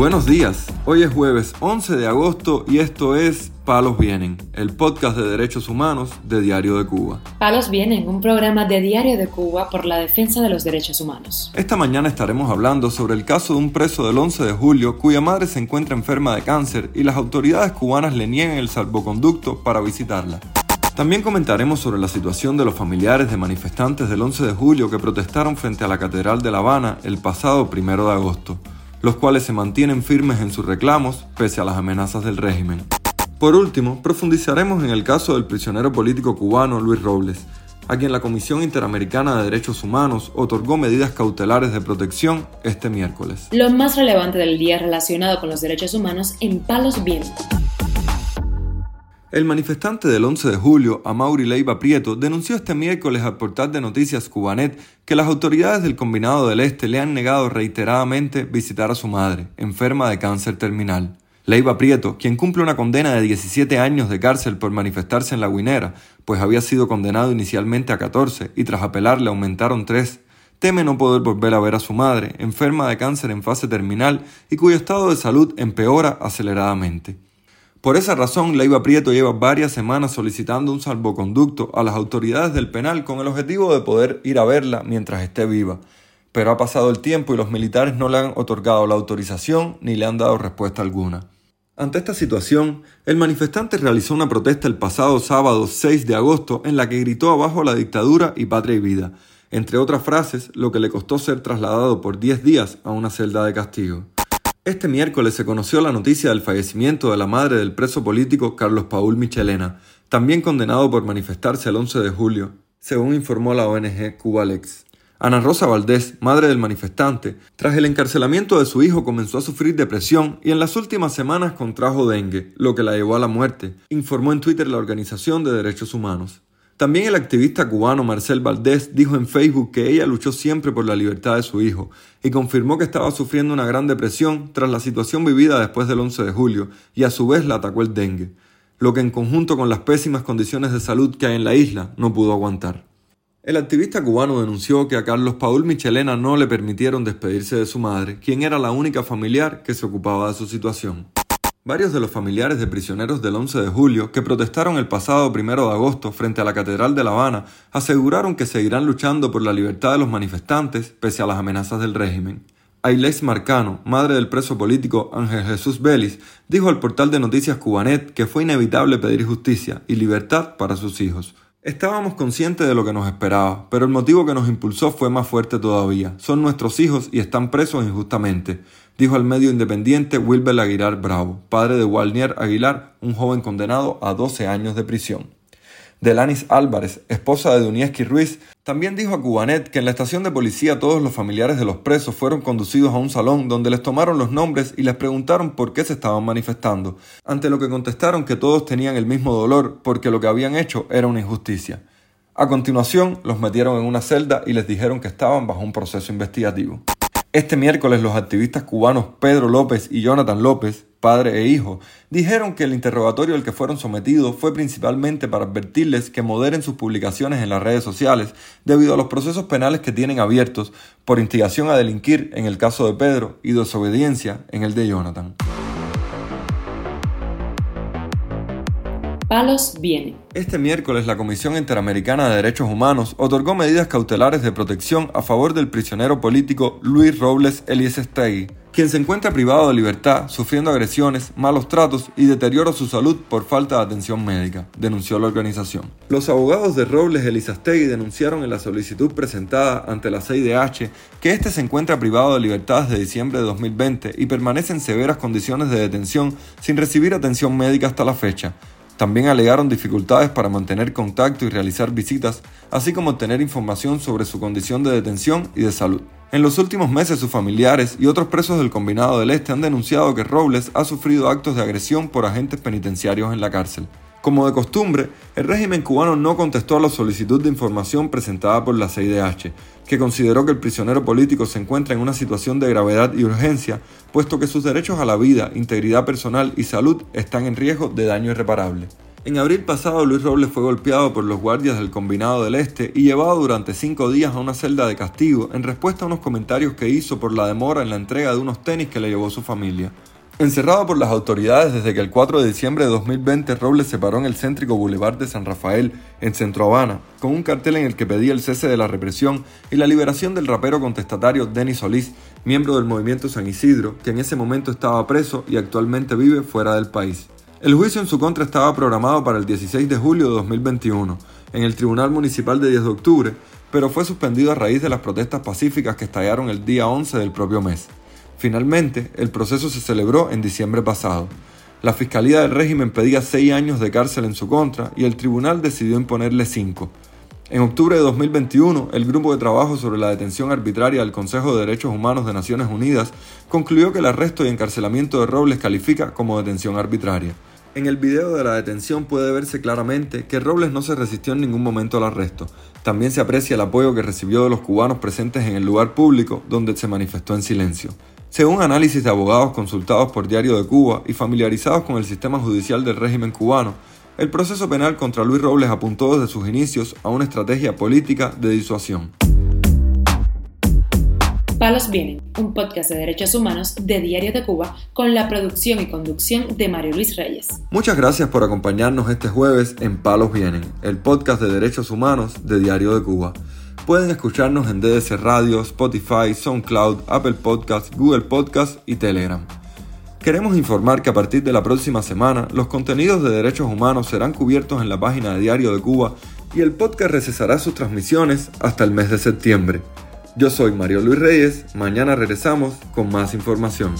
Buenos días, hoy es jueves 11 de agosto y esto es Palos Vienen, el podcast de derechos humanos de Diario de Cuba. Palos Vienen, un programa de Diario de Cuba por la defensa de los derechos humanos. Esta mañana estaremos hablando sobre el caso de un preso del 11 de julio cuya madre se encuentra enferma de cáncer y las autoridades cubanas le niegan el salvoconducto para visitarla. También comentaremos sobre la situación de los familiares de manifestantes del 11 de julio que protestaron frente a la Catedral de La Habana el pasado primero de agosto los cuales se mantienen firmes en sus reclamos pese a las amenazas del régimen. Por último, profundizaremos en el caso del prisionero político cubano Luis Robles, a quien la Comisión Interamericana de Derechos Humanos otorgó medidas cautelares de protección este miércoles. Lo más relevante del día relacionado con los derechos humanos en Palos Vientos. El manifestante del 11 de julio, Amaury Leiva Prieto, denunció este miércoles al portal de noticias Cubanet que las autoridades del Combinado del Este le han negado reiteradamente visitar a su madre, enferma de cáncer terminal. Leiva Prieto, quien cumple una condena de 17 años de cárcel por manifestarse en la Guinera, pues había sido condenado inicialmente a 14 y tras apelar le aumentaron 3, teme no poder volver a ver a su madre, enferma de cáncer en fase terminal y cuyo estado de salud empeora aceleradamente. Por esa razón, Leiva Prieto lleva varias semanas solicitando un salvoconducto a las autoridades del penal con el objetivo de poder ir a verla mientras esté viva. Pero ha pasado el tiempo y los militares no le han otorgado la autorización ni le han dado respuesta alguna. Ante esta situación, el manifestante realizó una protesta el pasado sábado 6 de agosto en la que gritó abajo la dictadura y patria y vida, entre otras frases, lo que le costó ser trasladado por 10 días a una celda de castigo. Este miércoles se conoció la noticia del fallecimiento de la madre del preso político Carlos Paul Michelena, también condenado por manifestarse el 11 de julio, según informó la ONG Cubalex. Ana Rosa Valdés, madre del manifestante, tras el encarcelamiento de su hijo comenzó a sufrir depresión y en las últimas semanas contrajo dengue, lo que la llevó a la muerte, informó en Twitter la Organización de Derechos Humanos. También el activista cubano Marcel Valdés dijo en Facebook que ella luchó siempre por la libertad de su hijo y confirmó que estaba sufriendo una gran depresión tras la situación vivida después del 11 de julio y a su vez la atacó el dengue, lo que en conjunto con las pésimas condiciones de salud que hay en la isla no pudo aguantar. El activista cubano denunció que a Carlos Paul Michelena no le permitieron despedirse de su madre, quien era la única familiar que se ocupaba de su situación. Varios de los familiares de prisioneros del 11 de julio que protestaron el pasado primero de agosto frente a la Catedral de La Habana aseguraron que seguirán luchando por la libertad de los manifestantes pese a las amenazas del régimen. Ailes Marcano, madre del preso político Ángel Jesús Vélez, dijo al portal de noticias Cubanet que fue inevitable pedir justicia y libertad para sus hijos. Estábamos conscientes de lo que nos esperaba, pero el motivo que nos impulsó fue más fuerte todavía. Son nuestros hijos y están presos injustamente dijo al medio independiente Wilber Aguilar Bravo, padre de Walnier Aguilar, un joven condenado a 12 años de prisión. Delanis Álvarez, esposa de Dunieski Ruiz, también dijo a Cubanet que en la estación de policía todos los familiares de los presos fueron conducidos a un salón donde les tomaron los nombres y les preguntaron por qué se estaban manifestando, ante lo que contestaron que todos tenían el mismo dolor porque lo que habían hecho era una injusticia. A continuación, los metieron en una celda y les dijeron que estaban bajo un proceso investigativo. Este miércoles los activistas cubanos Pedro López y Jonathan López, padre e hijo, dijeron que el interrogatorio al que fueron sometidos fue principalmente para advertirles que moderen sus publicaciones en las redes sociales debido a los procesos penales que tienen abiertos por instigación a delinquir en el caso de Pedro y desobediencia en el de Jonathan. Palos viene. Este miércoles la Comisión Interamericana de Derechos Humanos otorgó medidas cautelares de protección a favor del prisionero político Luis Robles Eliesestegui, quien se encuentra privado de libertad, sufriendo agresiones, malos tratos y deterioro a su salud por falta de atención médica, denunció la organización. Los abogados de Robles Elizastegui denunciaron en la solicitud presentada ante la CIDH que este se encuentra privado de libertad desde diciembre de 2020 y permanece en severas condiciones de detención sin recibir atención médica hasta la fecha, también alegaron dificultades para mantener contacto y realizar visitas, así como obtener información sobre su condición de detención y de salud. En los últimos meses sus familiares y otros presos del Combinado del Este han denunciado que Robles ha sufrido actos de agresión por agentes penitenciarios en la cárcel. Como de costumbre, el régimen cubano no contestó a la solicitud de información presentada por la CIDH, que consideró que el prisionero político se encuentra en una situación de gravedad y urgencia, puesto que sus derechos a la vida, integridad personal y salud están en riesgo de daño irreparable. En abril pasado, Luis Robles fue golpeado por los guardias del Combinado del Este y llevado durante cinco días a una celda de castigo en respuesta a unos comentarios que hizo por la demora en la entrega de unos tenis que le llevó su familia. Encerrado por las autoridades desde que el 4 de diciembre de 2020 Robles se paró en el céntrico Boulevard de San Rafael, en Centro Habana, con un cartel en el que pedía el cese de la represión y la liberación del rapero contestatario Denis Solís, miembro del movimiento San Isidro, que en ese momento estaba preso y actualmente vive fuera del país. El juicio en su contra estaba programado para el 16 de julio de 2021 en el Tribunal Municipal de 10 de octubre, pero fue suspendido a raíz de las protestas pacíficas que estallaron el día 11 del propio mes. Finalmente, el proceso se celebró en diciembre pasado. La Fiscalía del régimen pedía seis años de cárcel en su contra y el tribunal decidió imponerle cinco. En octubre de 2021, el Grupo de Trabajo sobre la Detención Arbitraria del Consejo de Derechos Humanos de Naciones Unidas concluyó que el arresto y encarcelamiento de Robles califica como detención arbitraria. En el video de la detención puede verse claramente que Robles no se resistió en ningún momento al arresto. También se aprecia el apoyo que recibió de los cubanos presentes en el lugar público, donde se manifestó en silencio. Según análisis de abogados consultados por Diario de Cuba y familiarizados con el sistema judicial del régimen cubano, el proceso penal contra Luis Robles apuntó desde sus inicios a una estrategia política de disuasión. Palos Vienen, un podcast de derechos humanos de Diario de Cuba con la producción y conducción de Mario Luis Reyes. Muchas gracias por acompañarnos este jueves en Palos Vienen, el podcast de derechos humanos de Diario de Cuba. Pueden escucharnos en DDC Radio, Spotify, SoundCloud, Apple Podcasts, Google Podcasts y Telegram. Queremos informar que a partir de la próxima semana los contenidos de derechos humanos serán cubiertos en la página de Diario de Cuba y el podcast recesará sus transmisiones hasta el mes de septiembre. Yo soy Mario Luis Reyes, mañana regresamos con más información.